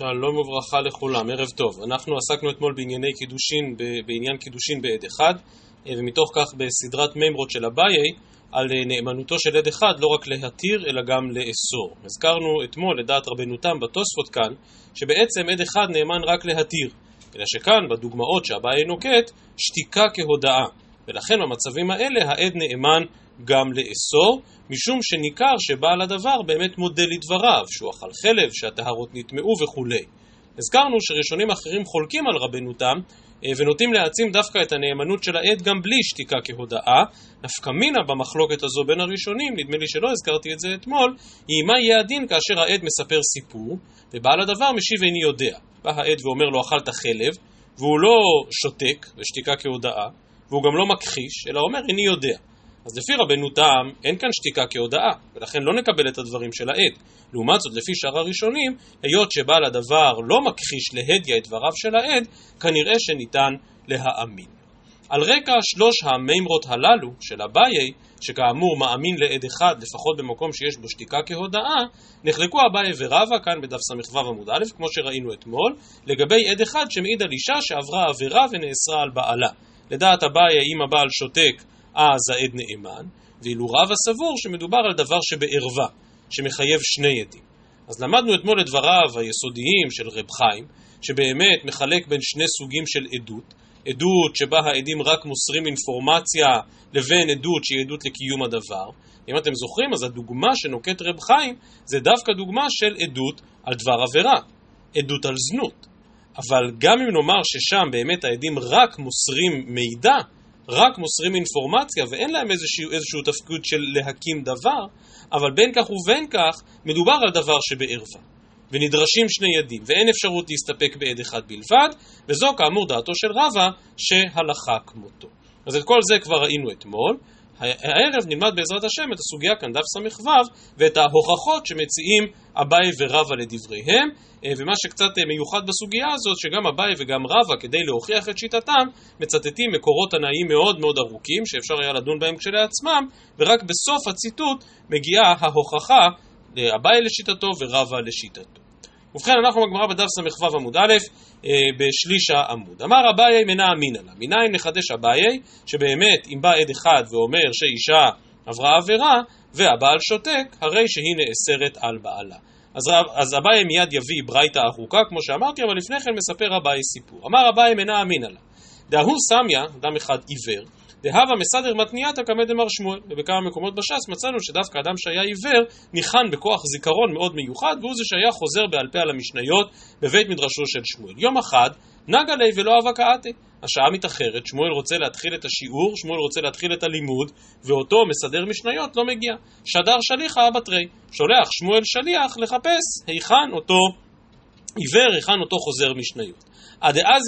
שלום וברכה לכולם, ערב טוב. אנחנו עסקנו אתמול בענייני קידושין, בעניין קידושין בעד אחד, אה, ומתוך כך בסדרת מימרות של אביי, על אה, נאמנותו של עד אחד לא רק להתיר, אלא גם לאסור. הזכרנו אתמול, לדעת רבנו תם בתוספות כאן, שבעצם עד אחד נאמן רק להתיר, אלא שכאן, בדוגמאות שאביי נוקט, שתיקה כהודאה. ולכן במצבים האלה העד נאמן גם לאסור, משום שניכר שבעל הדבר באמת מודה לדבריו, שהוא אכל חלב, שהטהרות נטמעו וכולי. הזכרנו שראשונים אחרים חולקים על רבנותם, אה, ונוטים להעצים דווקא את הנאמנות של העד גם בלי שתיקה כהודאה. נפקא מינה במחלוקת הזו בין הראשונים, נדמה לי שלא הזכרתי את זה אתמול, היא מה יהיה הדין כאשר העד מספר סיפור, ובעל הדבר משיב איני יודע. בא העד ואומר לו אכלת חלב, והוא לא שותק, ושתיקה כהודאה, והוא גם לא מכחיש, אלא אומר איני יודע. אז לפי רבנו תם אין כאן שתיקה כהודאה, ולכן לא נקבל את הדברים של העד. לעומת זאת, לפי שאר הראשונים, היות שבעל הדבר לא מכחיש להדיא את דבריו של העד, כנראה שניתן להאמין. על רקע שלוש המימרות הללו של אביי, שכאמור מאמין לעד אחד, לפחות במקום שיש בו שתיקה כהודאה, נחלקו אביי ורבא, כאן בדף ס"ו עמוד א', כמו שראינו אתמול, לגבי עד אחד שמעיד על אישה שעברה עבירה ונאסרה על בעלה. לדעת אביי, אם הבעל שותק, אז העד נאמן, ואילו רבא סבור שמדובר על דבר שבערווה, שמחייב שני עדים. אז למדנו אתמול את דבריו היסודיים של רב חיים, שבאמת מחלק בין שני סוגים של עדות, עדות שבה העדים רק מוסרים אינפורמציה לבין עדות שהיא עדות לקיום הדבר. אם אתם זוכרים, אז הדוגמה שנוקט רב חיים זה דווקא דוגמה של עדות על דבר עבירה, עדות על זנות. אבל גם אם נאמר ששם באמת העדים רק מוסרים מידע, רק מוסרים אינפורמציה ואין להם איזשהו, איזשהו תפקיד של להקים דבר, אבל בין כך ובין כך מדובר על דבר שבערווה. ונדרשים שני עדים, ואין אפשרות להסתפק בעד אחד בלבד, וזו כאמור דעתו של רבא, שהלכה כמותו. אז את כל זה כבר ראינו אתמול. הערב נלמד בעזרת השם את הסוגיה כאן דף ס"ו ואת ההוכחות שמציעים אביי ורבא לדבריהם אה, ומה שקצת אה, מיוחד בסוגיה הזאת שגם אביי וגם רבא כדי להוכיח את שיטתם מצטטים מקורות תנאיים מאוד מאוד ארוכים שאפשר היה לדון בהם כשלעצמם ורק בסוף הציטוט מגיעה ההוכחה לאביי לשיטתו ורבא לשיטתו. ובכן, אנחנו בגמרא בדף ס"ו עמוד א', אה, בשליש העמוד. אמר אביי מנה אמינא לה. מניין מחדש אביי, שבאמת אם בא עד אחד ואומר שאישה עברה עבירה, והבעל שותק, הרי שהיא נאסרת על בעלה. אז, אז אביי מיד יביא ברייתא ארוכה, כמו שאמרתי, אבל לפני כן מספר אביי סיפור. אמר אביי מנה אמינא לה. דהוא סמיה, אדם אחד עיוור, דהבה מסדר מתניעתא קמא דמר שמואל. ובכמה מקומות בש"ס מצאנו שדווקא אדם שהיה עיוור ניחן בכוח זיכרון מאוד מיוחד, והוא זה שהיה חוזר בעל פה על המשניות בבית מדרשו של שמואל. יום אחד נגה ליה ולא אבא קאתי. השעה מתאחרת, שמואל רוצה להתחיל את השיעור, שמואל רוצה להתחיל את הלימוד, ואותו מסדר משניות לא מגיע. שדר שליחה אבא תרי. שולח שמואל שליח לחפש היכן אותו עיוור, היכן אותו חוזר משניות. עד אז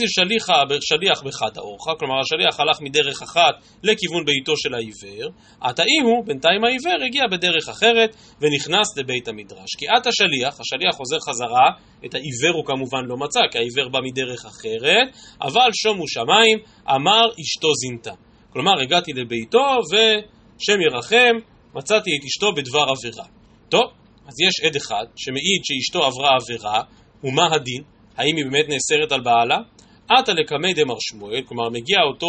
שליח בחד האורחה, כלומר השליח הלך מדרך אחת לכיוון ביתו של העיוור, עתאי הוא, בינתיים העיוור הגיע בדרך אחרת ונכנס לבית המדרש. כי עת השליח, השליח חוזר חזרה, את העיוור הוא כמובן לא מצא, כי העיוור בא מדרך אחרת, אבל שומו שמיים, אמר אשתו זינתה. כלומר, הגעתי לביתו ושם ירחם, מצאתי את אשתו בדבר עבירה. טוב, אז יש עד אחד שמעיד שאשתו עברה עבירה, ומה הדין? האם היא באמת נאסרת על בעלה? עתה לקמי דמר שמואל, כלומר מגיע אותו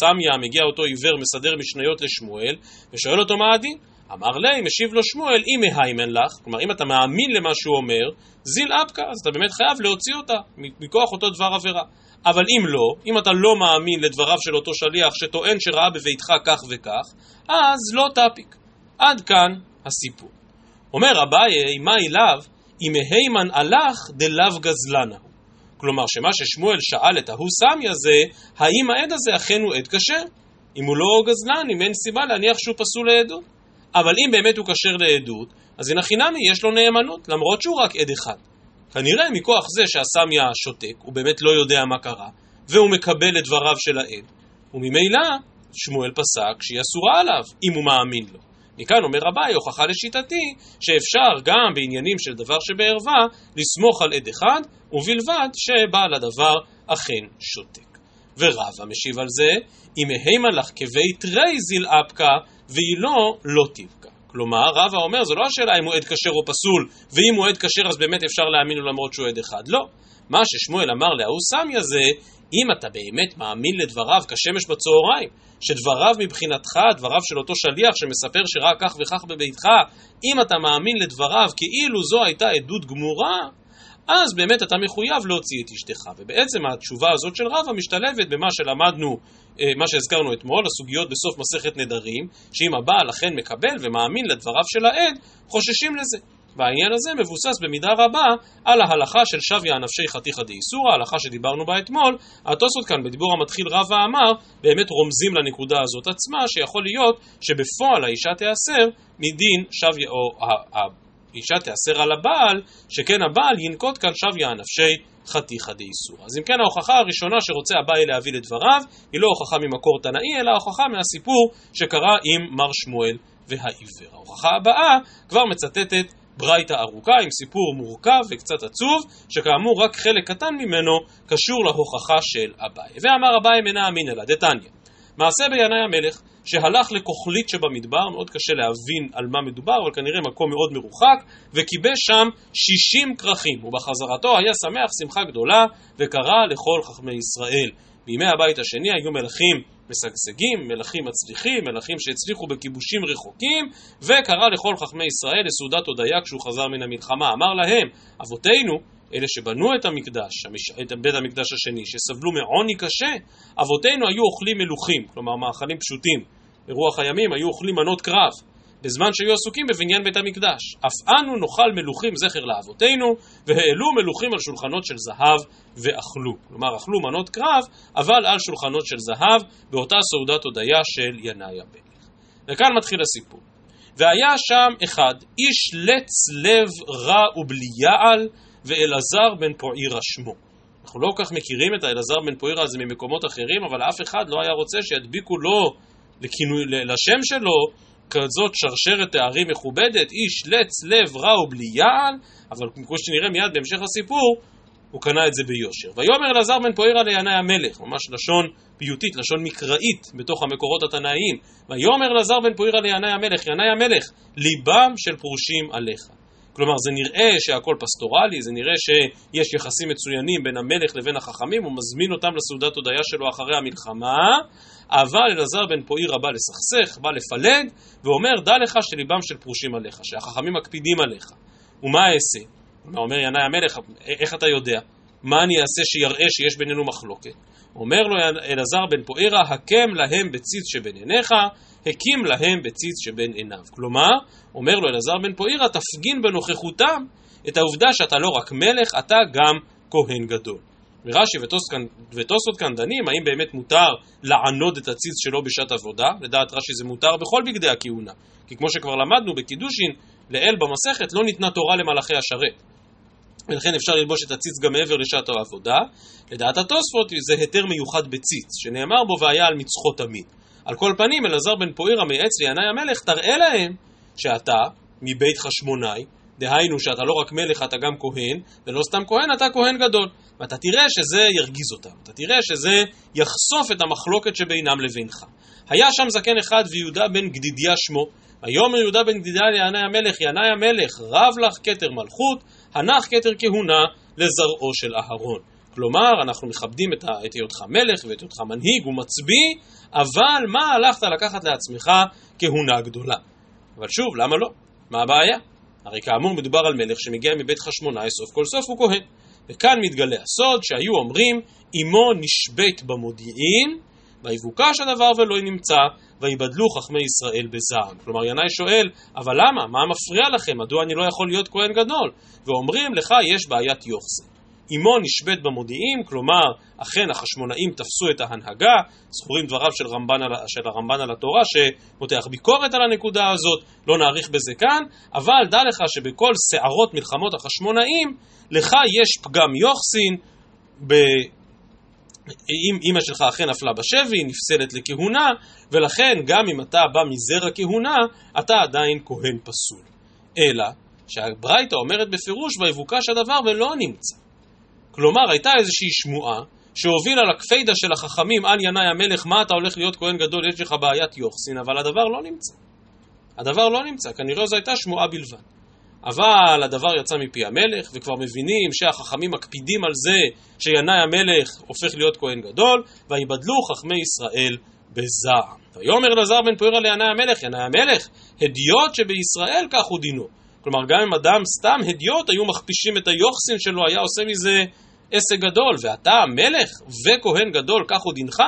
סמיה, מגיע אותו עיוור, מסדר משניות לשמואל, ושואל אותו מה הדין? אמר לי, משיב לו שמואל, אם מהיימן לך, כלומר אם אתה מאמין למה שהוא אומר, זיל אפקה, אז אתה באמת חייב להוציא אותה מכוח אותו דבר עבירה. אבל אם לא, אם אתה לא מאמין לדבריו של אותו שליח שטוען שראה בביתך כך וכך, אז לא תפיק. עד כאן הסיפור. אומר אביי, מה אליו? אם מהימן הלך דלאו גזלנה. כלומר שמה ששמואל שאל את ההוא סמיה זה, האם העד הזה אכן הוא עד כשר? אם הוא לא גזלן, אם אין סיבה להניח שהוא פסול לעדות. אבל אם באמת הוא כשר לעדות, אז הנה חינמי יש לו נאמנות, למרות שהוא רק עד אחד. כנראה מכוח זה שהסמיה שותק, הוא באמת לא יודע מה קרה, והוא מקבל את דבריו של העד, וממילא שמואל פסק שהיא אסורה עליו, אם הוא מאמין לו. מכאן אומר רביי, הוכחה לשיטתי, שאפשר גם בעניינים של דבר שבערווה, לסמוך על עד אחד, ובלבד שבעל הדבר אכן שותק. ורבא משיב על זה, אם מהימה לך כבית רי זיל אפקה, והיא לא לא תבקה. כלומר, רבא אומר, זו לא השאלה אם הוא עד כשר או פסול, ואם הוא עד כשר אז באמת אפשר להאמין לו למרות שהוא עד אחד. לא. מה ששמואל אמר להוא סמיה זה, אם אתה באמת מאמין לדבריו כשמש בצהריים, שדבריו מבחינתך, דבריו של אותו שליח שמספר שראה כך וכך בביתך, אם אתה מאמין לדבריו כאילו זו הייתה עדות גמורה, אז באמת אתה מחויב להוציא את אשתך. ובעצם התשובה הזאת של רבא משתלבת במה שלמדנו, אה, מה שהזכרנו אתמול, הסוגיות בסוף מסכת נדרים, שאם הבעל אכן מקבל ומאמין לדבריו של העד, חוששים לזה. והעניין הזה מבוסס במידה רבה על ההלכה של שביה הנפשי חתיכא דאיסורא, ההלכה שדיברנו בה אתמול. התוספות כאן בדיבור המתחיל רבא אמר, באמת רומזים לנקודה הזאת עצמה, שיכול להיות שבפועל האישה תיאסר מדין שביה, או האישה תיאסר על הבעל, שכן הבעל ינקוט כאן שביה הנפשי חתיכא דאיסורא. אז אם כן ההוכחה הראשונה שרוצה הבעל להביא לדבריו, היא לא הוכחה ממקור תנאי, אלא הוכחה מהסיפור שקרה עם מר שמואל והעיוור. ההוכחה הבאה כבר מצטטת ברייתא ארוכה עם סיפור מורכב וקצת עצוב, שכאמור רק חלק קטן ממנו קשור להוכחה של אביי. ואמר אביי מנה אמינא לה, דתניא, מעשה בינאי המלך, שהלך לכוכלית שבמדבר, מאוד קשה להבין על מה מדובר, אבל כנראה מקום מאוד מרוחק, וקיבש שם שישים כרכים, ובחזרתו היה שמח שמחה גדולה, וקרא לכל חכמי ישראל. בימי הבית השני היו מלכים משגשגים, מלכים מצליחים, מלכים שהצליחו בכיבושים רחוקים, וקרא לכל חכמי ישראל לסעודת הודיה כשהוא חזר מן המלחמה. אמר להם, אבותינו, אלה שבנו את המקדש, את בית המקדש השני, שסבלו מעוני קשה, אבותינו היו אוכלים מלוכים, כלומר מאכלים פשוטים. ברוח הימים היו אוכלים מנות קרב. בזמן שהיו עסוקים בבניין בית המקדש. אף אנו נאכל מלוכים זכר לאבותינו, והעלו מלוכים על שולחנות של זהב ואכלו. כלומר, אכלו מנות קרב, אבל על שולחנות של זהב, באותה סעודת הודיה של ינאי המלך. וכאן מתחיל הסיפור. והיה שם אחד, איש לץ לב רע ובלי יעל, ואלעזר בן פועירה שמו. אנחנו לא כל כך מכירים את האלעזר בן פועירה הזה ממקומות אחרים, אבל אף אחד לא היה רוצה שידביקו לו, לכינוי, לשם שלו, כזאת שרשרת תארים מכובדת, איש לץ לב רע ובלי יעל, אבל כמו שנראה מיד בהמשך הסיפור, הוא קנה את זה ביושר. ויאמר אלעזר בן פוארה לינאי המלך, ממש לשון פיוטית, לשון מקראית בתוך המקורות התנאיים. ויאמר אלעזר בן פוארה לינאי המלך, ינאי המלך, ליבם של פרושים עליך. כלומר, זה נראה שהכל פסטורלי, זה נראה שיש יחסים מצוינים בין המלך לבין החכמים, הוא מזמין אותם לסעודת הודיה שלו אחרי המלחמה, אבל אלעזר בן פואירה בא לסכסך, בא לפלג, ואומר, דע לך שליבם של פרושים עליך, שהחכמים מקפידים עליך. ומה אעשה? אומר ינאי המלך, איך אתה יודע? מה אני אעשה שיראה שיש בינינו מחלוקת? אומר לו אלעזר בן פוארה, הקם להם בציץ שבין עיניך, הקים להם בציץ שבין עיניו. כלומר, אומר לו אלעזר בן פוארה, תפגין בנוכחותם את העובדה שאתה לא רק מלך, אתה גם כהן גדול. ורש"י ותוספות כאן דנים, האם באמת מותר לענוד את הציץ שלו בשעת עבודה? לדעת רש"י זה מותר בכל בגדי הכהונה. כי כמו שכבר למדנו בקידושין, לאל במסכת לא ניתנה תורה למלאכי השרת. ולכן אפשר ללבוש את הציץ גם מעבר לשעת העבודה. לדעת התוספות זה היתר מיוחד בציץ, שנאמר בו והיה על מצחו תמיד. על כל פנים, אלעזר בן פוארה מייעץ לינאי המלך, תראה להם שאתה מבית חשמונאי, דהיינו שאתה לא רק מלך, אתה גם כהן, ולא סתם כהן, אתה כהן גדול. ואתה תראה שזה ירגיז אותם, אתה תראה שזה יחשוף את המחלוקת שבינם לבינך. היה שם זקן אחד ויהודה בן גדידיה שמו, ויאמר יהודה בן גדידיה לינאי המלך, ינאי המלך, רב לך כתר מלכות, הנח כתר כהונה לזרעו של אהרון. כלומר, אנחנו מכבדים את, היותך מלך ואת היותך מנהיג ומצביא, אבל מה הלכת לקחת לעצמך כהונה גדולה? אבל שוב, למה לא? מה הבעיה? הרי כאמור מדובר על מלך שמגיע מבית חשמונאי, סוף כל סוף הוא כהן. וכאן מתגלה הסוד שהיו אומרים, אמו נשבית במודיעין, ויבוקש הדבר ולא נמצא, ויבדלו חכמי ישראל בזעם. כלומר, ינאי שואל, אבל למה? מה מפריע לכם? מדוע אני לא יכול להיות כהן גדול? ואומרים, לך יש בעיית יוחסין. אמו נשבית במודיעין, כלומר, אכן החשמונאים תפסו את ההנהגה, זכורים דבריו של, רמב"ן על, של הרמב"ן על התורה שמותח ביקורת על הנקודה הזאת, לא נאריך בזה כאן, אבל דע לך שבכל סערות מלחמות החשמונאים, לך יש פגם יוחסין. אם אימא שלך אכן נפלה בשבי, נפסלת לכהונה, ולכן גם אם אתה בא מזרע כהונה, אתה עדיין כהן פסול. אלא שהברייתא אומרת בפירוש ויבוקש הדבר ולא נמצא. כלומר, הייתה איזושהי שמועה שהובילה לקפידה של החכמים על ינאי המלך, מה אתה הולך להיות כהן גדול, יש לך בעיית יוחסין, אבל הדבר לא נמצא. הדבר לא נמצא, כנראה זו הייתה שמועה בלבד. אבל הדבר יצא מפי המלך, וכבר מבינים שהחכמים מקפידים על זה שינאי המלך הופך להיות כהן גדול, ויבדלו חכמי ישראל בזעם. ויאמר אלעזר בן פוירא לינאי המלך, ינאי המלך, הדיוט שבישראל כך הוא דינו. כלומר, גם אם אדם סתם הדיוט, היו מכפישים את היוחסין שלו, היה עושה מזה עסק גדול, ואתה המלך וכהן גדול, כך הוא דינך?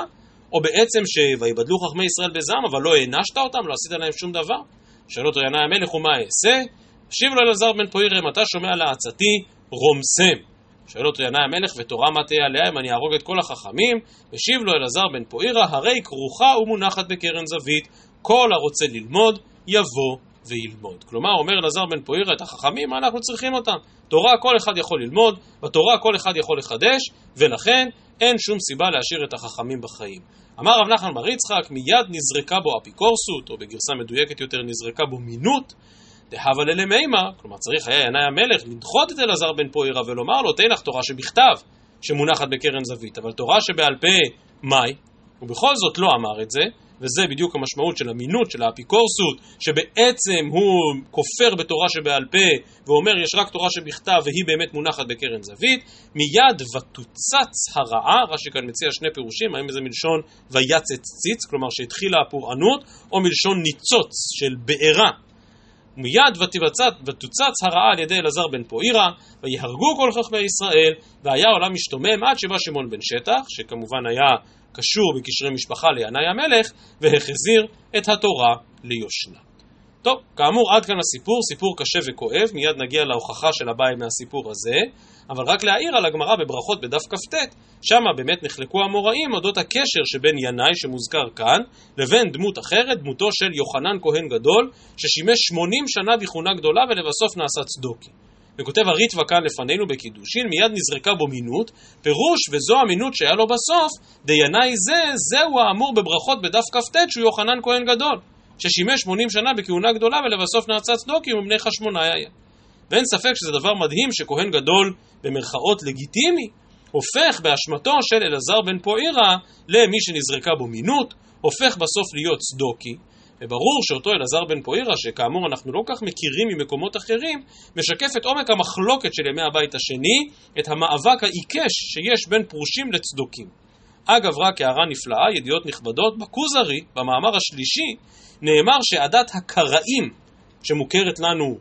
או בעצם שויבדלו חכמי ישראל בזעם, אבל לא הענשת אותם, לא עשית להם שום דבר? שואל אותו ינאי המלך, ומה אעשה? השיב לו אלעזר בן פוירא, אם אתה שומע לעצתי, רומסם. שואל אותו ינאי המלך, ותורה מה תהיה עליה אם אני אהרוג את כל החכמים? השיב לו אלעזר בן פוירא, הרי כרוכה ומונחת בקרן זווית, כל הרוצה ללמוד, יבוא וילמוד. כלומר, אומר אלעזר בן פוירא, את החכמים, מה אנחנו צריכים אותם? תורה כל אחד יכול ללמוד, בתורה כל אחד יכול לחדש, ולכן אין שום סיבה להשאיר את החכמים בחיים. אמר רב נחמן בר יצחק, מיד נזרקה בו אפיקורסות, או בגרסה מדויקת יותר, נזרקה בו מינות, דהבה ללמימה, כלומר צריך היה ינאי המלך לדחות את אלעזר בן פוירא ולומר לו, תן לך תורה שבכתב, שמונחת בקרן זווית, אבל תורה שבעל פה, מאי? ובכל זאת לא אמר את זה, וזה בדיוק המשמעות של המינות, של האפיקורסות, שבעצם הוא כופר בתורה שבעל פה, ואומר יש רק תורה שבכתב והיא באמת מונחת בקרן זווית, מיד ותוצץ הרעה, רש"י כאן מציע שני פירושים, האם זה מלשון ויצץ ציץ, כלומר שהתחילה הפורענות, או מלשון ניצוץ של בעירה. מיד ותוצץ הרעה על ידי אלעזר בן פואירה, ויהרגו כל חכמי ישראל, והיה עולם משתומם עד שבא שמעון בן שטח, שכמובן היה קשור בקשרי משפחה לינאי המלך, והחזיר את התורה ליושנה. טוב, כאמור עד כאן הסיפור, סיפור קשה וכואב, מיד נגיע להוכחה של הבית מהסיפור הזה, אבל רק להעיר על הגמרא בברכות בדף כ"ט, שמה באמת נחלקו המוראים אודות הקשר שבין ינאי שמוזכר כאן, לבין דמות אחרת, דמותו של יוחנן כהן גדול, ששימש 80 שנה בכהונה גדולה ולבסוף נעשה צדוקי. וכותב הריטווה כאן לפנינו בקידושין, מיד נזרקה בו מינות, פירוש וזו המינות שהיה לו בסוף, דינאי זה, זהו האמור בברכות בדף כ"ט שהוא יוחנן כהן גדול, ששימש 80 שנה בכהונה גדולה ולבסוף נעשה צדוקי ומבני חשמונאי היה. ואין ספק שזה דבר מדהים שכהן גדול, במרכאות לגיטימי, הופך באשמתו של אלעזר בן פואירה למי שנזרקה בו מינות, הופך בסוף להיות צדוקי, וברור שאותו אלעזר בן פואירה, שכאמור אנחנו לא כך מכירים ממקומות אחרים, משקף את עומק המחלוקת של ימי הבית השני, את המאבק העיקש שיש בין פרושים לצדוקים. אגב, רק הערה נפלאה, ידיעות נכבדות, בכוזרי, במאמר השלישי, נאמר שעדת הקראים, שמוכרת לנו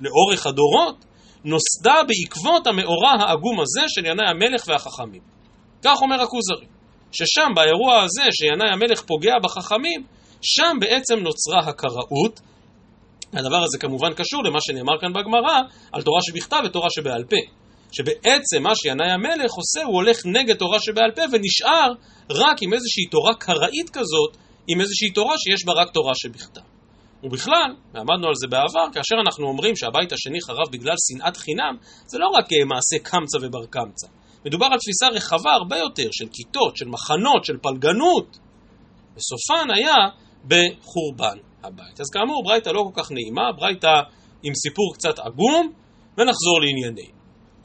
לאורך הדורות, נוסדה בעקבות המאורע העגום הזה של ינאי המלך והחכמים. כך אומר הכוזרי, ששם באירוע הזה שינאי המלך פוגע בחכמים, שם בעצם נוצרה הקראות. הדבר הזה כמובן קשור למה שנאמר כאן בגמרא על תורה שבכתב ותורה שבעל פה. שבעצם מה שינאי המלך עושה, הוא הולך נגד תורה שבעל פה ונשאר רק עם איזושהי תורה קראית כזאת, עם איזושהי תורה שיש בה רק תורה שבכתב. ובכלל, ועמדנו על זה בעבר, כאשר אנחנו אומרים שהבית השני חרב בגלל שנאת חינם, זה לא רק אה, מעשה קמצא ובר קמצא. מדובר על תפיסה רחבה הרבה יותר, של כיתות, של מחנות, של פלגנות. וסופן היה בחורבן הבית. אז כאמור, ברייתא לא כל כך נעימה, ברייתא עם סיפור קצת עגום, ונחזור לענייני.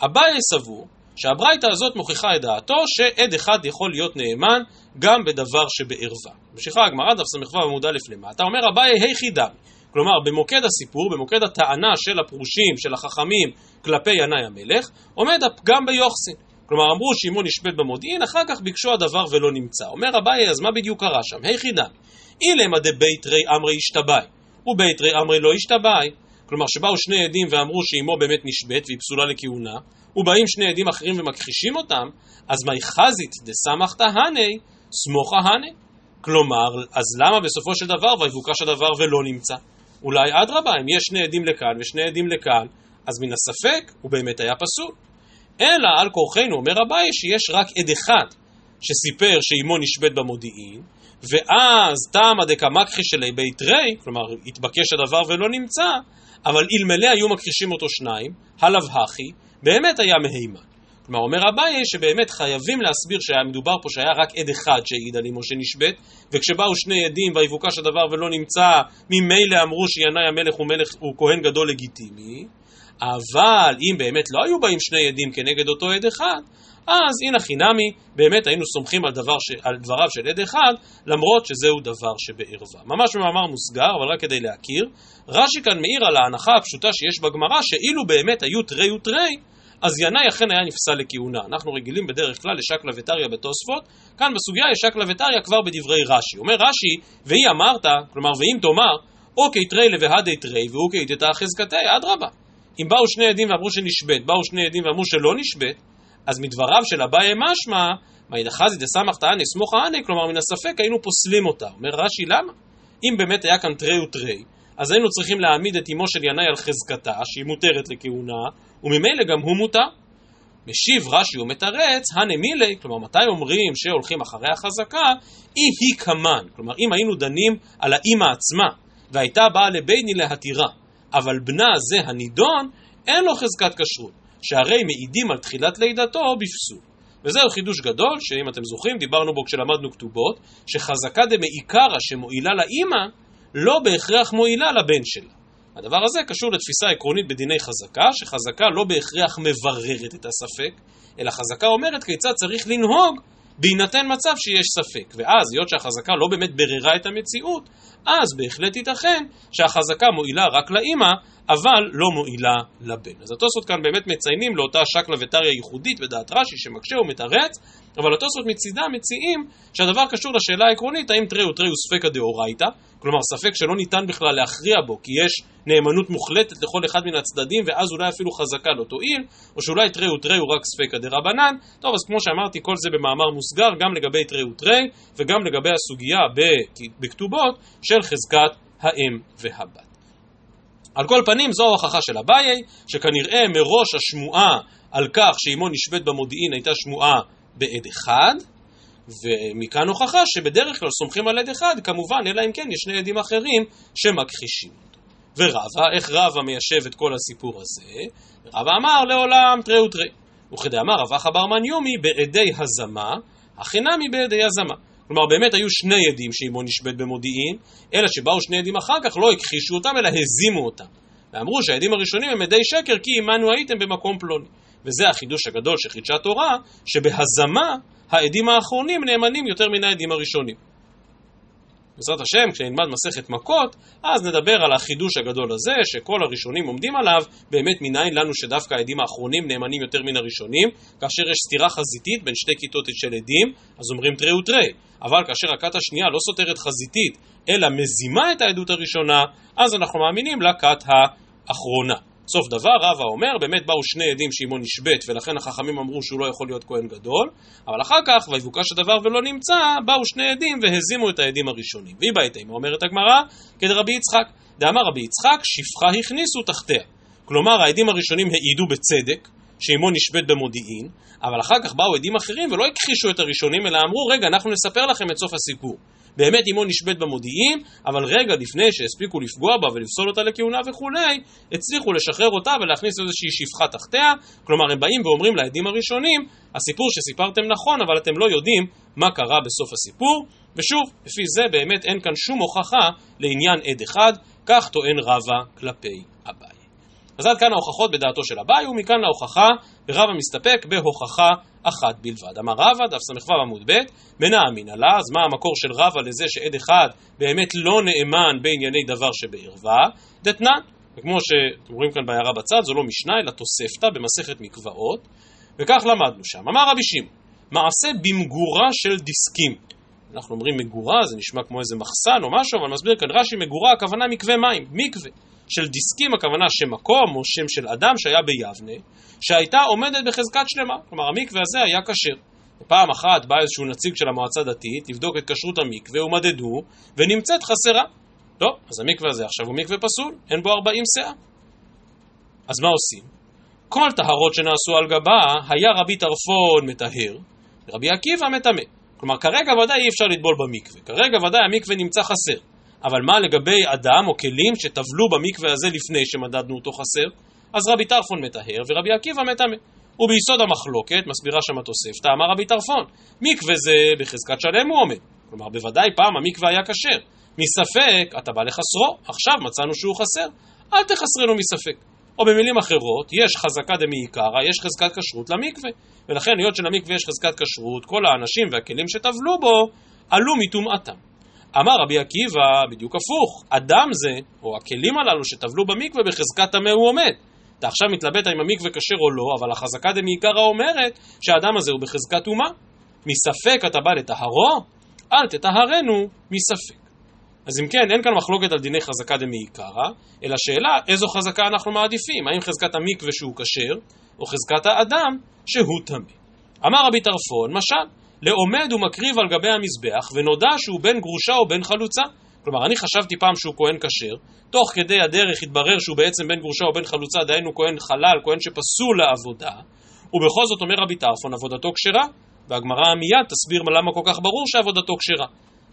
אביי סבור שהברייתא הזאת מוכיחה את דעתו שעד אחד יכול להיות נאמן גם בדבר שבערווה. ממשיכה הגמרא, דף ס"ו עמוד א' למטה, אומר אביי היכי דמי. כלומר, במוקד הסיפור, במוקד הטענה של הפרושים, של החכמים, כלפי ינאי המלך, עומד הפגם ביוחסין. כלומר, אמרו שאמו נשפט במודיעין, אחר כך ביקשו הדבר ולא נמצא. אומר אביי, אז מה בדיוק קרה שם? היכי דמי. אילמה דבית רי אמרי השתבאי, ובית רי אמרי לא השתבאי. כלומר, שבאו שני עדים ואמרו שאמו באמת נשבית והיא פסולה לכהונה, ובאים שני עדים אחרים ומכחישים אותם, אז מי חזית דסמכתא הני, סמוכה הני. כלומר, אז למה בסופו של דבר ויבוקש הדבר ולא נמצא? אולי אדרבה, אם יש שני עדים לכאן ושני עדים לכאן, אז מן הספק הוא באמת היה פסול. אלא על כורחנו, אומר אביי, שיש רק עד אחד שסיפר שאימו נשבית במודיעין, ואז תמא דקמקחי שלי בית רי, כלומר התבקש הדבר ולא נמצא, אבל אלמלא היו מכחישים אותו שניים, הלאו הכי, באמת היה מהימן. כלומר, אומר אביי שבאמת חייבים להסביר שהיה מדובר פה שהיה רק עד אחד שהעיד על אמו שנשבית, וכשבאו שני עדים ויבוקש הדבר ולא נמצא, ממילא אמרו שינאי המלך הוא, מלך, הוא כהן גדול לגיטימי, אבל אם באמת לא היו באים שני עדים כנגד אותו עד אחד, אז הנה חינמי, באמת היינו סומכים על, דבר ש... על דבריו של עד אחד, למרות שזהו דבר שבערווה. ממש במאמר מוסגר, אבל רק כדי להכיר, רש"י כאן מעיר על ההנחה הפשוטה שיש בגמרא, שאילו באמת היו תרי ותרי, אז ינאי אכן היה נפסל לכהונה. אנחנו רגילים בדרך כלל לשקלא וטריא בתוספות, כאן בסוגיה יש שקלא וטריא כבר בדברי רש"י. אומר רש"י, והיא אמרת, כלומר ואם תאמר, אוקיי תרי לבהדי תרי ואוקיי תתא חזקתי, אדרבה. אם באו שני עדים ואמרו שנשבית, באו שני עדים ואמרו שלא נשבית, אז מדבריו של אביי משמע, מאידחזי דסמך תעני סמוך העני, כלומר מן הספק היינו פוסלים אותה. אומר רש"י, למה? אם באמת היה כאן תרי ותרי, אז היינו צריכים להעמיד את אמו של ינאי על חזקתה, שהיא מותרת לכהונה, וממילא גם הוא מותר. משיב רש"י ומתרץ, הנמילי, כלומר מתי אומרים שהולכים אחרי החזקה, אי היא כמן, כלומר אם היינו דנים על האימא עצמה, והייתה באה לביני להתירה, אבל בנה זה הנידון, אין לו חזקת כשרות, שהרי מעידים על תחילת לידתו בפסול. וזהו חידוש גדול, שאם אתם זוכרים, דיברנו בו כשלמדנו כתובות, שחזקה דמעיקרא שמועילה לאימא, לא בהכרח מועילה לבן שלה. הדבר הזה קשור לתפיסה עקרונית בדיני חזקה, שחזקה לא בהכרח מבררת את הספק, אלא חזקה אומרת כיצד צריך לנהוג בהינתן מצב שיש ספק. ואז, היות שהחזקה לא באמת בררה את המציאות, אז בהחלט ייתכן שהחזקה מועילה רק לאימא, אבל לא מועילה לבן. אז התוספות כאן באמת מציינים לאותה שקלא וטריא ייחודית בדעת רש"י שמקשה ומתרץ, אבל התוספות מצידה מציעים שהדבר קשור לשאלה העקרונית האם תרי ותרי הוא ספקא דאורייתא, כלומר ספק שלא ניתן בכלל להכריע בו כי יש נאמנות מוחלטת לכל אחד מן הצדדים ואז אולי אפילו חזקה לא תועיל, או שאולי תרי ותרי הוא רק ספקא דרבנן. טוב, אז כמו שאמרתי, כל זה במאמר מוסגר גם לגבי תרי ותרי וגם לגבי הסוגיה בכתובות של חזקת האם והבת. על כל פנים זו ההוכחה של אביי, שכנראה מראש השמועה על כך שאמו נשבית במודיעין הייתה שמועה בעד אחד, ומכאן הוכחה שבדרך כלל סומכים על עד אחד, כמובן, אלא אם כן יש שני עדים אחרים שמכחישים אותו. ורבא, איך רבא מיישב את כל הסיפור הזה? רבא אמר לעולם תרי ותרי. וכדאמר רב אחא בר מניומי בעדי הזמה, החינמי בעדי הזמה. כלומר, באמת היו שני עדים שאימו נשבית במודיעין, אלא שבאו שני עדים אחר כך, לא הכחישו אותם, אלא הזימו אותם. ואמרו שהעדים הראשונים הם עדי שקר, כי עמנו הייתם במקום פלוני. וזה החידוש הגדול של חידשה תורה, שבהזמה העדים האחרונים נאמנים יותר מן העדים הראשונים. בעזרת השם, כשנלמד מסכת מכות, אז נדבר על החידוש הגדול הזה, שכל הראשונים עומדים עליו, באמת מניין לנו שדווקא העדים האחרונים נאמנים יותר מן הראשונים, כאשר יש סתירה חזיתית בין שתי כיתות של עדים, אז אומרים תרי ותרי, אבל כאשר הכת השנייה לא סותרת חזיתית, אלא מזימה את העדות הראשונה, אז אנחנו מאמינים לכת האחרונה. סוף דבר, רבא אומר, באמת באו שני עדים שאימו נשבית, ולכן החכמים אמרו שהוא לא יכול להיות כהן גדול, אבל אחר כך, ויבוקש הדבר ולא נמצא, באו שני עדים והזימו את העדים הראשונים. והיא בעת אימה, אומרת הגמרא, כדרבי יצחק. דאמר רבי יצחק, שפחה הכניסו תחתיה. כלומר, העדים הראשונים העידו בצדק, שאימו נשבית במודיעין, אבל אחר כך באו עדים אחרים ולא הכחישו את הראשונים, אלא אמרו, רגע, אנחנו נספר לכם את סוף הסיפור. באמת אמו נשבית במודיעין, אבל רגע לפני שהספיקו לפגוע בה ולפסול אותה לכהונה וכולי, הצליחו לשחרר אותה ולהכניס איזושהי שפחה תחתיה, כלומר הם באים ואומרים לעדים הראשונים, הסיפור שסיפרתם נכון, אבל אתם לא יודעים מה קרה בסוף הסיפור, ושוב, לפי זה באמת אין כאן שום הוכחה לעניין עד אחד, כך טוען רבא כלפי אביי. אז עד כאן ההוכחות בדעתו של אביי, ומכאן להוכחה, ורבא מסתפק בהוכחה אחת בלבד. אמר רבא, דף ס"ו עמוד ב', מנה אמינא לה, אז מה המקור של רבא לזה שעד אחד באמת לא נאמן בענייני דבר שבערווה? דתנן. וכמו שאתם רואים כאן בהערה בצד, זו לא משנה אלא תוספתא במסכת מקוואות, וכך למדנו שם. אמר רבי שמעון, מעשה במגורה של דיסקים. אנחנו אומרים מגורה, זה נשמע כמו איזה מחסן או משהו, אבל מסביר כאן רש"י מגורה, הכוונה מקווה מים, מקווה. של דיסקים, הכוונה שם מקום או שם של אדם שהיה ביבנה, שהייתה עומדת בחזקת שלמה. כלומר, המקווה הזה היה כשר. פעם אחת בא איזשהו נציג של המועצה הדתית לבדוק את כשרות המקווה, ומדדו, ונמצאת חסרה. טוב, אז המקווה הזה עכשיו הוא מקווה פסול, אין בו 40 סאה. אז מה עושים? כל טהרות שנעשו על גבה, היה רבי טרפון מטהר, ורבי עקיבא מטמא. כלומר, כרגע ודאי אי אפשר לטבול במקווה. כרגע ודאי המקווה נמצא חסר. אבל מה לגבי אדם או כלים שטבלו במקווה הזה לפני שמדדנו אותו חסר? אז רבי טרפון מטהר ורבי עקיבא מטמא. וביסוד המחלוקת, מסבירה שם התוספתא, אמר רבי טרפון, מקווה זה בחזקת שלם הוא עומד. כלומר, בוודאי פעם המקווה היה כשר. מספק, אתה בא לחסרו, עכשיו מצאנו שהוא חסר. אל תחסרנו מספק. או במילים אחרות, יש חזקה דמעיקרא, יש חזקת כשרות למקווה. ולכן היות שלמקווה יש חזקת כשרות, כל האנשים והכלים שטבלו בו, עלו מטומאתם. אמר רבי עקיבא, בדיוק הפוך, אדם זה, או הכלים הללו שטבלו במקווה בחזקת טמא הוא עומד. אתה עכשיו מתלבט האם המקווה כשר או לא, אבל החזקה דמעיקרא אומרת שהאדם הזה הוא בחזקת טומאה. מספק אתה בא לטהרו, אל תטהרנו מספק. אז אם כן, אין כאן מחלוקת על דיני חזקה דמעיקרא, אלא שאלה איזו חזקה אנחנו מעדיפים, האם חזקת המקווה שהוא כשר, או חזקת האדם שהוא טמא. אמר רבי טרפון, משל, לעומד ומקריב על גבי המזבח, ונודע שהוא בן גרושה או בן חלוצה. כלומר, אני חשבתי פעם שהוא כהן כשר, תוך כדי הדרך התברר שהוא בעצם בן גרושה או בן חלוצה, דהיינו כהן חלל, כהן שפסול לעבודה, ובכל זאת אומר רבי טרפון, עבודתו כשרה, והגמרא מיד תסביר למה כל כך ברור שעבודתו כשרה.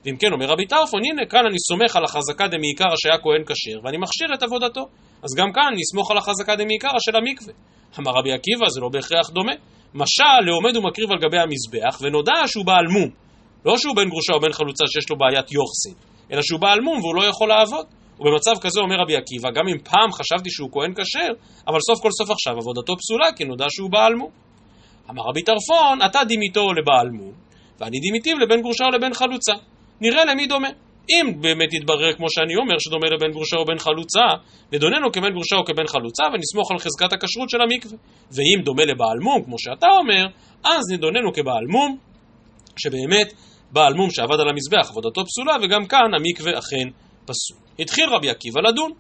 ואם כן, אומר רבי טרפון, הנה, כאן אני סומך על החזקה דמעיקרא שהיה כהן כשר, ואני מכשיר את עבודתו. אז גם כאן אני אסמוך על החזקה דמעיקרא של המקווה. אמר רבי עקיבא, זה לא בהכרח דומה. משל לעומד ומקריב על גבי המזבח, ונודע שהוא בעל מום. לא שהוא בן גרושה או בן חלוצה שיש לו בעיית יוחסין, אלא שהוא בעל מום והוא לא יכול לעבוד. ובמצב כזה אומר רבי עקיבא, גם אם פעם חשבתי שהוא כהן כשר, אבל סוף כל סוף עכשיו עבודתו פסולה, כי נודע שהוא בעל מום. אמר רבי טרפון, אתה דימיתו לבעל מום, ואני דימיתיו לבן גרושה או לבן חלוצה. נראה למי דומה. אם באמת יתברר, כמו שאני אומר, שדומה לבן גרושה או בן חלוצה, נדוננו כבן גרושה או כבן חלוצה, ונסמוך על חזקת הכשרות של המקווה. ואם דומה לבעל מום, כמו שאתה אומר, אז נדוננו כבעל מום, שבאמת בעל מום שעבד על המזבח, עבודתו פסולה, וגם כאן המקווה אכן פסול. התחיל רבי עקיבא לדון.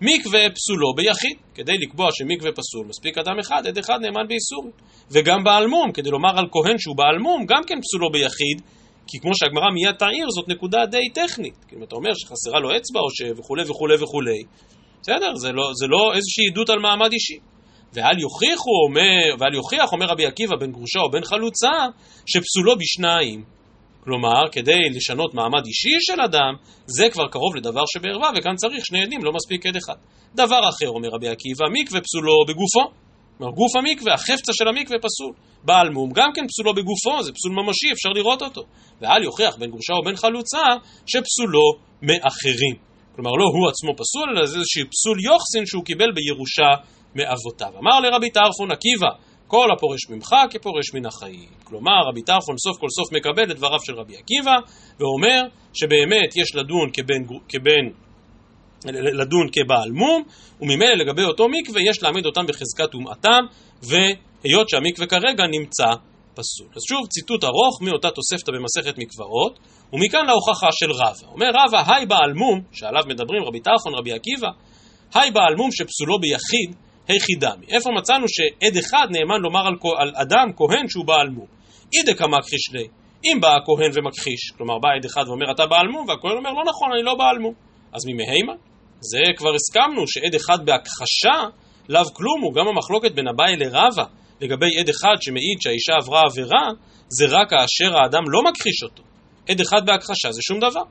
מקווה פסולו ביחיד, כדי לקבוע שמקווה פסול, מספיק אדם אחד, עד אחד נאמן באיסור. וגם בעל מום, כדי לומר על כהן שהוא בעל מום, גם כן פסולו ביחיד, כי כמו שהגמרא מיד תעיר, זאת נקודה די טכנית. אם אתה אומר שחסרה לו אצבע, או ש... וכולי וכולי וכולי, בסדר, זה לא, זה לא איזושהי עדות על מעמד אישי. ואל יוכיחו, אומר, ואל יוכיח, אומר רבי עקיבא, בן גרושה או בן חלוצה, שפסולו בשניים. כלומר, כדי לשנות מעמד אישי של אדם, זה כבר קרוב לדבר שבערווה, וכאן צריך שני עדים, לא מספיק עד אחד. דבר אחר, אומר רבי עקיבא, מקווה פסולו בגופו. כלומר, גוף המקווה, החפצה של המקווה פסול. בעל מום גם כן פסולו בגופו, זה פסול ממשי, אפשר לראות אותו. ואל יוכיח בן גרושה או בן חלוצה שפסולו מאחרים. כלומר, לא הוא עצמו פסול, אלא זה איזשהו פסול יוחסין שהוא קיבל בירושה מאבותיו. אמר לרבי טרפון עקיבא, כל הפורש ממך כפורש מן החיים. כלומר, רבי טרפון סוף כל סוף מקבל את דבריו של רבי עקיבא, ואומר שבאמת יש לדון כבן, כבן לדון כבעל מום, וממילא לגבי אותו מקווה יש להעמיד אותם בחזקת טומאתם, והיות שהמקווה כרגע נמצא פסול. אז שוב ציטוט ארוך מאותה תוספתא במסכת מקוואות, ומכאן להוכחה של רבא. אומר רבא, היי בעל מום, שעליו מדברים רבי טרפון, רבי עקיבא, היי בעל מום שפסולו ביחיד, היחידמי. איפה מצאנו שעד אחד נאמן לומר על, על אדם, כהן, שהוא בעל מום? אידא כמכחיש לי. אם בא הכהן ומכחיש, כלומר בא עד אחד ואומר אתה בעל מום, והכהן אומר לא נכון, אני לא בעל מום. אז ממהימה? זה כבר הסכמנו שעד אחד בהכחשה, לאו כלום הוא גם המחלוקת בין אביי לרבה לגבי עד אחד שמעיד שהאישה עברה עבירה, זה רק כאשר האדם לא מכחיש אותו. עד אחד בהכחשה זה שום דבר.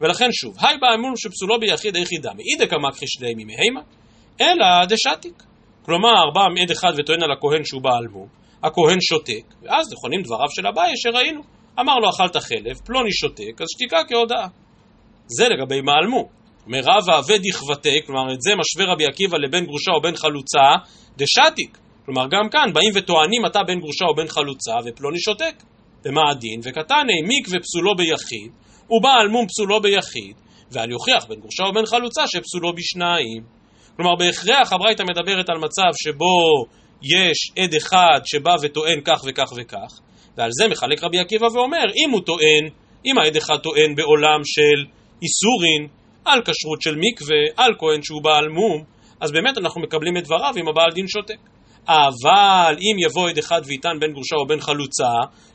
ולכן שוב, היי באמון שפסולו ביחיד היחידה, מאידא כמכחיש ליה ממהימה, אלא דשתיק. כלומר, בא עד אחד וטוען על הכהן שהוא בעל מום, הכהן שותק, ואז נכונים דבריו של אביי שראינו. אמר לו אכלת חלב, פלוני שותק, אז שתיקה כהודאה. זה לגבי מעלמו. אומר רבא ודכבתי, כלומר את זה משווה רבי עקיבא לבן גרושה או בן חלוצה, דשתיק. כלומר גם כאן באים וטוענים אתה בן גרושה או בן חלוצה ופלוני שותק. ומה הדין? וקטני מקווה פסולו ביחיד, ובעל מום פסולו ביחיד, ועל יוכיח בן גרושה או בן חלוצה שפסולו בשניים. כלומר בהכרח הברייתא מדברת על מצב שבו יש עד אחד שבא וטוען כך וכך וכך, ועל זה מחלק רבי עקיבא ואומר, אם הוא טוען, אם העד אחד טוען בעולם של איסורין, על כשרות של מקווה, על כהן שהוא בעל מום, אז באמת אנחנו מקבלים את דבריו אם הבעל דין שותק. אבל אם יבוא עד אחד ויטען בן גרושה או בן חלוצה,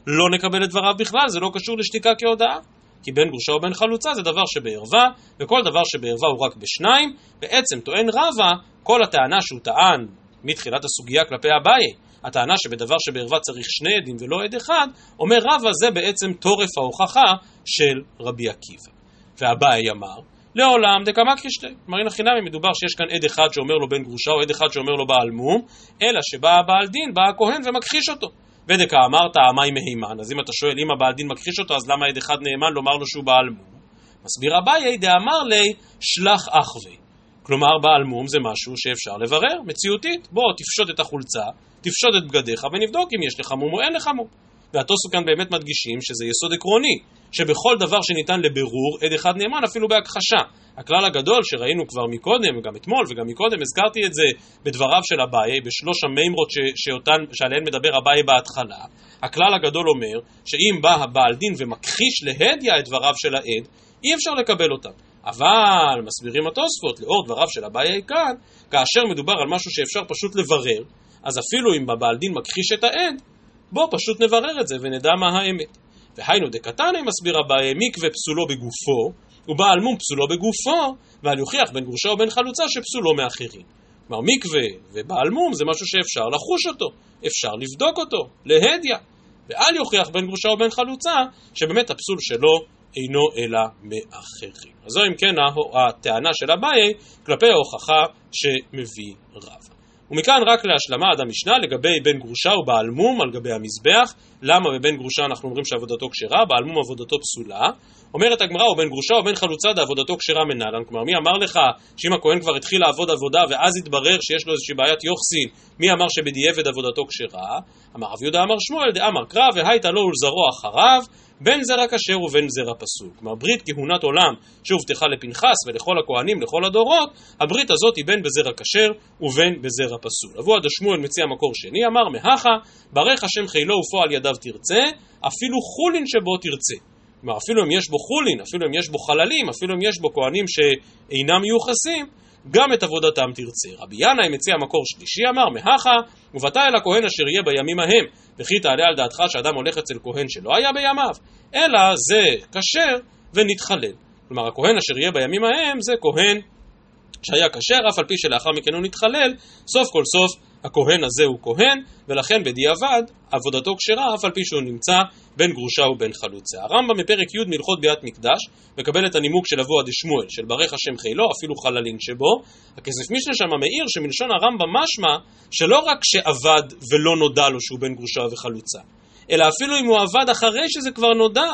לא נקבל את דבריו בכלל, זה לא קשור לשתיקה כהודאה. כי בן גרושה או בן חלוצה זה דבר שבערווה, וכל דבר שבערווה הוא רק בשניים, בעצם טוען רבא, כל הטענה שהוא טען מתחילת הסוגיה כלפי אביי, הטענה שבדבר שבערווה צריך שני עדים ולא עד אחד, אומר רבא זה בעצם תורף ההוכחה של רבי עקיבא. ואביי אמר, לעולם דקמא קרישתי. כלומר, הנה חינמי מדובר שיש כאן עד אחד שאומר לו בן גרושה, או עד אחד שאומר לו בעל מום, אלא שבא הבעל דין, בא הכהן ומכחיש אותו. ודקה אמרת עמי מהימן, אז אם אתה שואל אם הבעל דין מכחיש אותו, אז למה עד אחד נאמן לומר לו שהוא בעל מום? מסביר אביי, דאמר לי, שלח אחווה. כלומר, בעל מום זה משהו שאפשר לברר, מציאותית. בוא, תפשוט את החולצה, תפשוט את בגדיך ונבדוק אם יש לך מום או אין לך מום. והתוספות כאן באמת מדגישים שזה יסוד עקרוני, שבכל דבר שניתן לבירור, עד אחד נאמן אפילו בהכחשה. הכלל הגדול שראינו כבר מקודם, גם אתמול וגם מקודם, הזכרתי את זה בדבריו של אביי, בשלוש המימרות שאותן, שעליהן מדבר אביי בהתחלה. הכלל הגדול אומר שאם בא הבעל דין ומכחיש להדיא את דבריו של העד, אי אפשר לקבל אותם. אבל, מסבירים התוספות, לאור דבריו של אביי כאן, כאשר מדובר על משהו שאפשר פשוט לברר, אז אפילו אם הבעל דין מכחיש את העד, בוא פשוט נברר את זה ונדע מה האמת. והיינו דקתני מסביר אביי מקווה פסולו בגופו, ובעל מום פסולו בגופו, ואל יוכיח בין גרושה ובין חלוצה שפסולו מאחרים. כלומר מקווה ובעל מום זה משהו שאפשר לחוש אותו, אפשר לבדוק אותו, להדיא. ואל יוכיח בין גרושה ובין חלוצה שבאמת הפסול שלו אינו אלא מאחרים. אז זו אם כן הטענה של אביי כלפי ההוכחה שמביא רב. ומכאן רק להשלמה עד המשנה לגבי בן גרושה ובעל מום על גבי המזבח. למה בבן גרושה אנחנו אומרים שעבודתו כשרה, בעל מום עבודתו פסולה. אומרת הגמרא, ובן גרושה ובן חלוצה דעבודתו כשרה מנהלן. כלומר, מי אמר לך שאם הכהן כבר התחיל לעבוד עבודה ואז התברר שיש לו איזושהי בעיית יוחסין, מי אמר שבדיעבד עבודתו כשרה? אמר רב יהודה אמר שמואל דאמר קרא והייתה לו ולזרוע אחריו בין זרע כשר ובין זרע פסול. כלומר, ברית כהונת עולם שהובטחה לפנחס ולכל הכהנים, לכל הדורות, הברית הזאת היא בין בזרע כשר ובין בזרע פסול. אבו עד השמואל מציע מקור שני, אמר מהכה, ברך השם חילו ופועל ידיו תרצה, אפילו חולין שבו תרצה. כלומר, אפילו אם יש בו חולין, אפילו אם יש בו חללים, אפילו אם יש בו כהנים שאינם מיוחסים, גם את עבודתם תרצה. רבי ינאי מציע מקור שלישי, אמר, מהכה, ובאת אל הכהן אשר יהיה בימים ההם, וכי תעלה על דעתך שאדם הולך אצל כהן שלא היה בימיו, אלא זה כשר ונתחלל. כלומר, הכהן אשר יהיה בימים ההם זה כהן שהיה כשר, אף על פי שלאחר מכן הוא נתחלל, סוף כל סוף הכהן הזה הוא כהן, ולכן בדיעבד עבודתו כשרה, אף על פי שהוא נמצא בין גרושה ובין חלוצה. הרמב"ם בפרק י' מלכות ביאת מקדש, מקבל את הנימוק של אבו עדי שמואל, של ברך השם חילו, אפילו חללין שבו. הכסף משנה שם מעיר שמלשון הרמב"ם משמע, שלא רק שעבד ולא נודע לו שהוא בין גרושה וחלוצה, אלא אפילו אם הוא עבד אחרי שזה כבר נודע,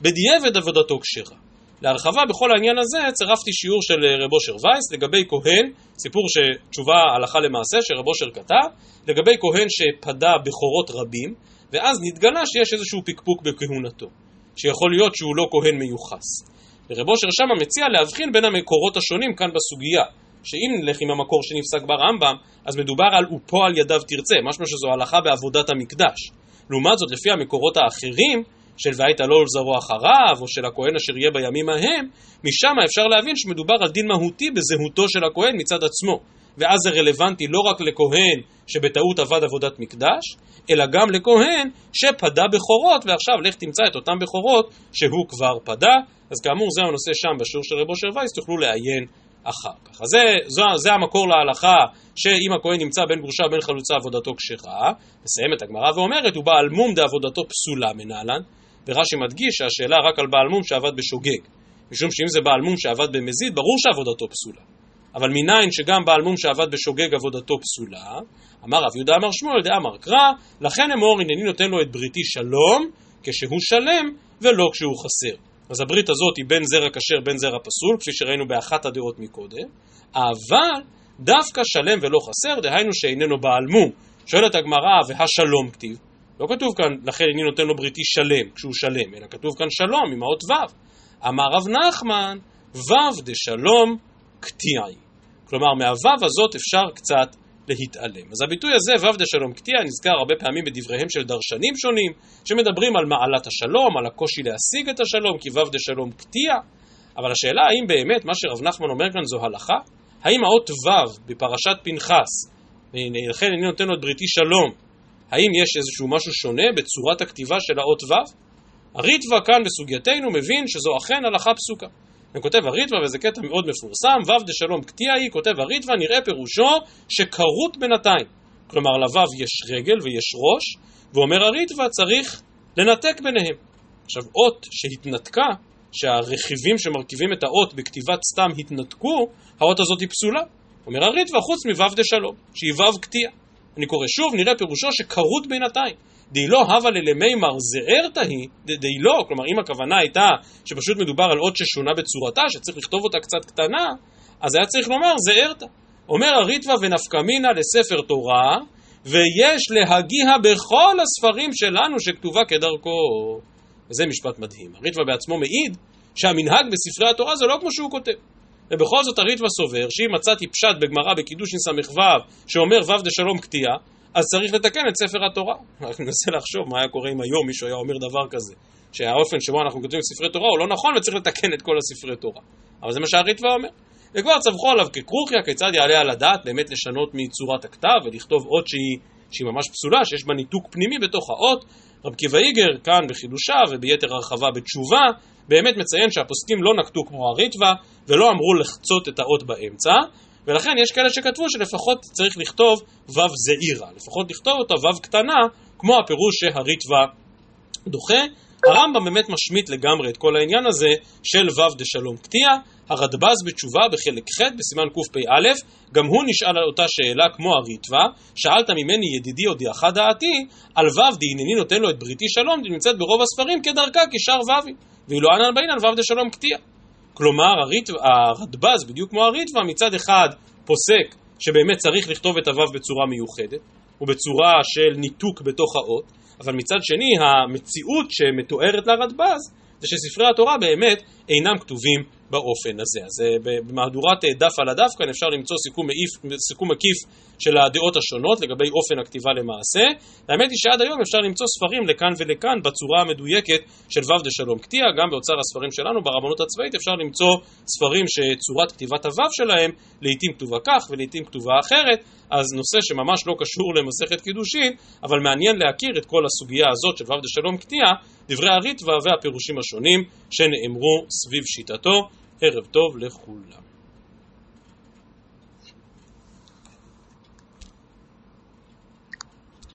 בדיעבד עבודתו כשרה. להרחבה בכל העניין הזה צירפתי שיעור של אה, רב אושר וייס לגבי כהן, סיפור שתשובה הלכה למעשה שרב אושר כתב, לגבי כהן שפדה בכורות רבים, ואז נתגלה שיש איזשהו פקפוק בכהונתו, שיכול להיות שהוא לא כהן מיוחס. ורב אושר שמה מציע להבחין בין המקורות השונים כאן בסוגיה, שאם נלך עם המקור שנפסק ברמב"ם, אז מדובר על ופועל ידיו תרצה, משמע שזו הלכה בעבודת המקדש. לעומת זאת, לפי המקורות האחרים, של והיית לא ולזרוע אחריו, או של הכהן אשר יהיה בימים ההם, משם אפשר להבין שמדובר על דין מהותי בזהותו של הכהן מצד עצמו. ואז זה רלוונטי לא רק לכהן שבטעות עבד עבודת מקדש, אלא גם לכהן שפדה בכורות, ועכשיו לך תמצא את אותן בכורות שהוא כבר פדה. אז כאמור זה הנושא שם בשיעור של רבו של וייס, תוכלו לעיין אחר כך. אז זה, זה, זה המקור להלכה שאם הכהן נמצא בין גרושה ובין חלוצה עבודתו כשרה, מסיימת הגמרא ואומרת, הוא בעל מום דעבודתו פסולה מנהלן, ורש"י מדגיש שהשאלה רק על בעל מום שעבד בשוגג. משום שאם זה בעל מום שעבד במזיד, ברור שעבודתו פסולה. אבל מניין שגם בעל מום שעבד בשוגג עבודתו פסולה, אמר רב יהודה אמר שמואל דאמר קרא, לכן אמור הנני נותן לו את בריתי שלום, כשהוא שלם ולא כשהוא חסר. אז הברית הזאת היא בין זרע כשר בין זרע פסול, כפי שראינו באחת הדעות מקודם, אבל דווקא שלם ולא חסר, דהיינו שאיננו בעל מום. שואלת הגמרא, והשלום כתיב? לא כתוב כאן, לכן אני נותן לו בריתי שלם, כשהוא שלם, אלא כתוב כאן שלום עם האות ו'. אמר רב נחמן, ו' דשלום קטיעי. כלומר, מהו' הזאת אפשר קצת להתעלם. אז הביטוי הזה, ו' דשלום קטיע, נזכר הרבה פעמים בדבריהם של דרשנים שונים, שמדברים על מעלת השלום, על הקושי להשיג את השלום, כי ו' דשלום קטיע. אבל השאלה האם באמת מה שרב נחמן אומר כאן זו הלכה? האם האות ו' בפרשת פנחס, לכן אני נותן לו את בריתי שלום, האם יש איזשהו משהו שונה בצורת הכתיבה של האות ו'? הריטווה כאן בסוגייתנו מבין שזו אכן הלכה פסוקה. הוא כותב הריטווה, וזה קטע מאוד מפורסם, ו' דשלום קטיעי, כותב הריטווה, נראה פירושו שכרות בינתיים. כלומר, לו' יש רגל ויש ראש, ואומר הריטווה, צריך לנתק ביניהם. עכשיו, אות שהתנתקה, שהרכיבים שמרכיבים את האות בכתיבת סתם התנתקו, האות הזאת היא פסולה. אומר הריטווה, חוץ מו' דשלום, שהיא ו' קטיע. אני קורא שוב, נראה פירושו שכרות בינתיים. די לא הווה ללמימר זערתא היא, די לא, כלומר אם הכוונה הייתה שפשוט מדובר על אות ששונה בצורתה, שצריך לכתוב אותה קצת קטנה, אז היה צריך לומר זה ארתא. אומר הריטב"א ונפקא מינא לספר תורה, ויש להגיע בכל הספרים שלנו שכתובה כדרכו. וזה משפט מדהים. הריטב"א בעצמו מעיד שהמנהג בספרי התורה זה לא כמו שהוא כותב. ובכל זאת הריטב"א סובר שאם מצאתי פשט בגמרא בקידושין ס"ו שאומר ו' דשלום קטיעה, אז צריך לתקן את ספר התורה. רק ננסה לחשוב מה היה קורה אם היום מישהו היה אומר דבר כזה, שהאופן שבו אנחנו כותבים ספרי תורה הוא לא נכון וצריך לתקן את כל הספרי תורה. אבל זה מה שהריטב"א אומר. וכבר צווחו עליו ככרוכיה, כיצד יעלה על הדעת באמת לשנות מצורת הכתב ולכתוב אות שהיא, שהיא ממש פסולה, שיש בה ניתוק פנימי בתוך האות. רב קיבא איגר, כאן בחידושיו וביתר הרחבה בתשובה, באמת מציין שהפוסקים לא נקטו כמו הריטב"א ולא אמרו לחצות את האות באמצע, ולכן יש כאלה שכתבו שלפחות צריך לכתוב ו' זעירה, לפחות לכתוב אותה ו' קטנה, כמו הפירוש שהריטב"א דוחה. הרמב"ם באמת משמיט לגמרי את כל העניין הזה של ו' דשלום קטיע. הרדב"ז בתשובה בחלק ח' בסימן קפ"א, גם הוא נשאל על אותה שאלה כמו הריטב"א, שאלת ממני ידידי הודיעך דעתי, על ו' דהנני נותן לו את בריתי שלום, נמצאת ברוב הספרים כדרכה כשאר ו"ים, ואילו אנן בעינן ו' דשלום קטיע. כלומר הרדב"ז, בדיוק כמו הריטב"א, מצד אחד פוסק שבאמת צריך לכתוב את הו' בצורה מיוחדת, ובצורה של ניתוק בתוך האות, אבל מצד שני המציאות שמתוארת לרדב"ז זה שספרי התורה באמת אינם כתובים באופן הזה. אז אה, במהדורת אה, דף על הדף כאן אפשר למצוא סיכום, מעיף, סיכום מקיף של הדעות השונות לגבי אופן הכתיבה למעשה. האמת היא שעד היום אפשר למצוא ספרים לכאן ולכאן בצורה המדויקת של ו' דשלום קטיע, גם באוצר הספרים שלנו, ברבנות הצבאית אפשר למצוא ספרים שצורת כתיבת הו' שלהם לעיתים כתובה כך ולעיתים כתובה אחרת, אז נושא שממש לא קשור למסכת קידושין, אבל מעניין להכיר את כל הסוגיה הזאת של ו' דשלום קטיע, דברי הריטב"א והפירושים השונים שנאמרו סביב שיטתו. ערב טוב לכולם.